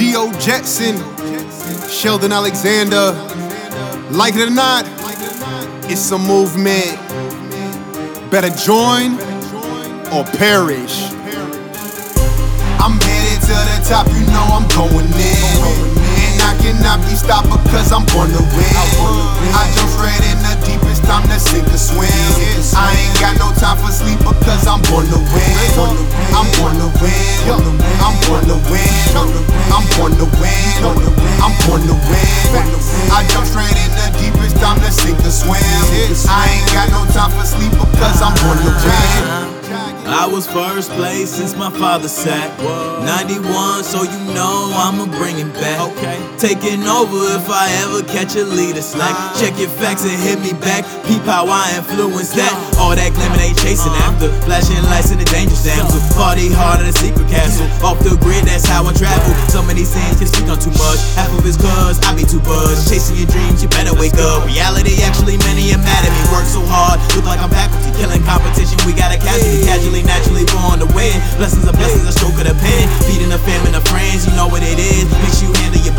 Jeo Jetson, Sheldon Alexander. Like it or not, it's a movement. Better join or perish. I'm headed to the top, you know I'm going in. And I cannot be stopped because I'm born to win. I jump straight in the deepest, time to sink or swim. Born. I was first place since my father sat. 91, so you know I'ma bring it back. Okay. Taking over if I ever catch a leader slack. Ah. Check your facts and hit me back. Peep how I influence that. All that glimmer they chasing after. Flashing lights in the dangerous damsel. Party hard in a secret castle. Off the grid, that's how I travel. Some of these things can speak on too much. Half of it's cause I be too buzzed. Chasing your dreams, you better wake up. Reality actually many are mad at me. Work so hard, look like I'm faculty. Killing competition, we got a casualty. Casually, naturally born to win. Blessings are blessings, a stroke of the pen. Feeding the family, the friends, you know what it is. Make sure you handle your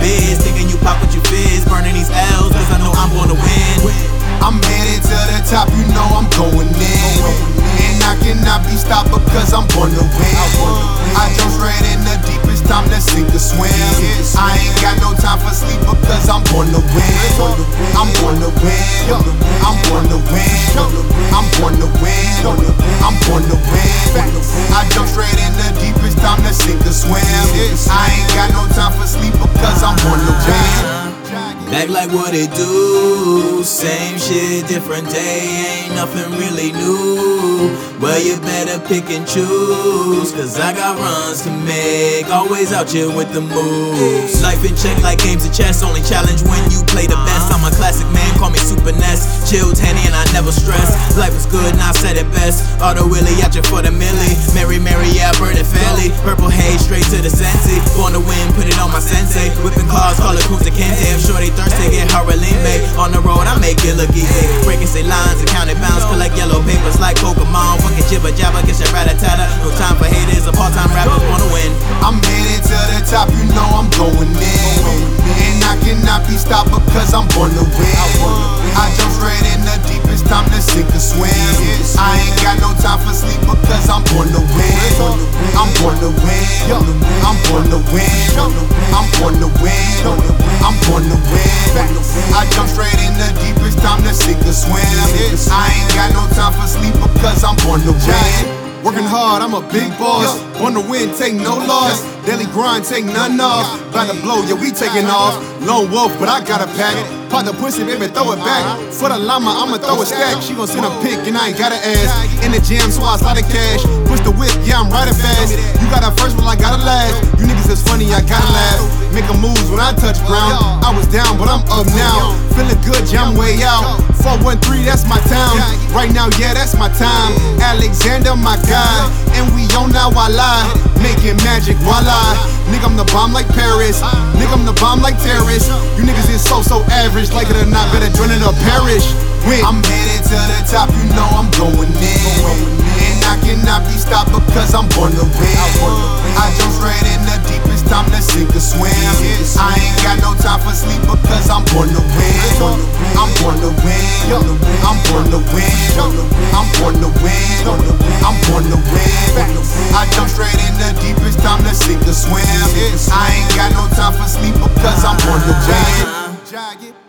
stopped because I'm born to win. I jump straight in the deepest, time to sink or swim. I ain't got no time for sleep because I'm born to win. I'm born to win. I'm born to win. I'm born to win. I'm born to win. I jump straight in the deepest, time to sink or swim. I ain't got no time for sleep because I'm born. Back like what it do. Same shit, different day. Ain't nothing really new. Well, you better pick and choose. Cause I got runs to make. Always out here with the moves. Life in check like games of chess. Only challenge when you play the best. I'm a classic man, call me Super Ness. Chilled, Henny, and I never stress. Life is good, and I said it best. Auto Willie out you for the millie. Mary, Mary, yeah, burn it fairly. Purple haze straight to the sensei. Born to win, put it on my sensei. Whipping cars, call it Kunta Kinte. I'm sure they it look easy. Breaking say lines and counting bounds, collect yellow papers like Pokemon. Fucking jibber jabber, get your rat tatter. No time for haters, a part time rapper wanna win. I'm headed to the top, you know I'm going in. And I cannot be stopped because I'm born to win. I jump straight in the deepest, time to sink or swim. I ain't got no time for sleep because I'm born to win. I'm born to win. I'm born to win. I'm born to win. I'm born to win. I jump straight in the deepest, time to sink or swim. I ain't got no time for sleep because I'm born to win. Working hard, I'm a big boss. Born to win, take no loss. Daily grind, take none off. About to blow, yeah, we taking off. Lone wolf, but I got a pack. Pop the pussy, baby, throw it back. For the llama, I'ma throw a stack. She gon' send a pic, and I ain't gotta ask. In the jam, so I slide the cash. Push the whip, yeah, I'm riding fast. You got a first, well, I gotta last. Is funny, I gotta laugh. Making moves when I touch ground. I was down, but I'm up now. Feeling good, yeah, I'm way out. 413, that's my town. Right now, yeah, that's my time. Alexander, my guy. And we on now, I. Making magic, voila. Nigga, I'm the bomb like Paris. Nigga, I'm the bomb like terrorists. You niggas is so, so average. Like it or not, better join it or perish. Win. I'm headed to the top, you know I'm going in. And I cannot be stopped because I'm born to win. Born to win. I'm born to win. I'm born to win. I jump straight in the deepest, time to sink or swim. I ain't got no time for sleep because I'm born to win.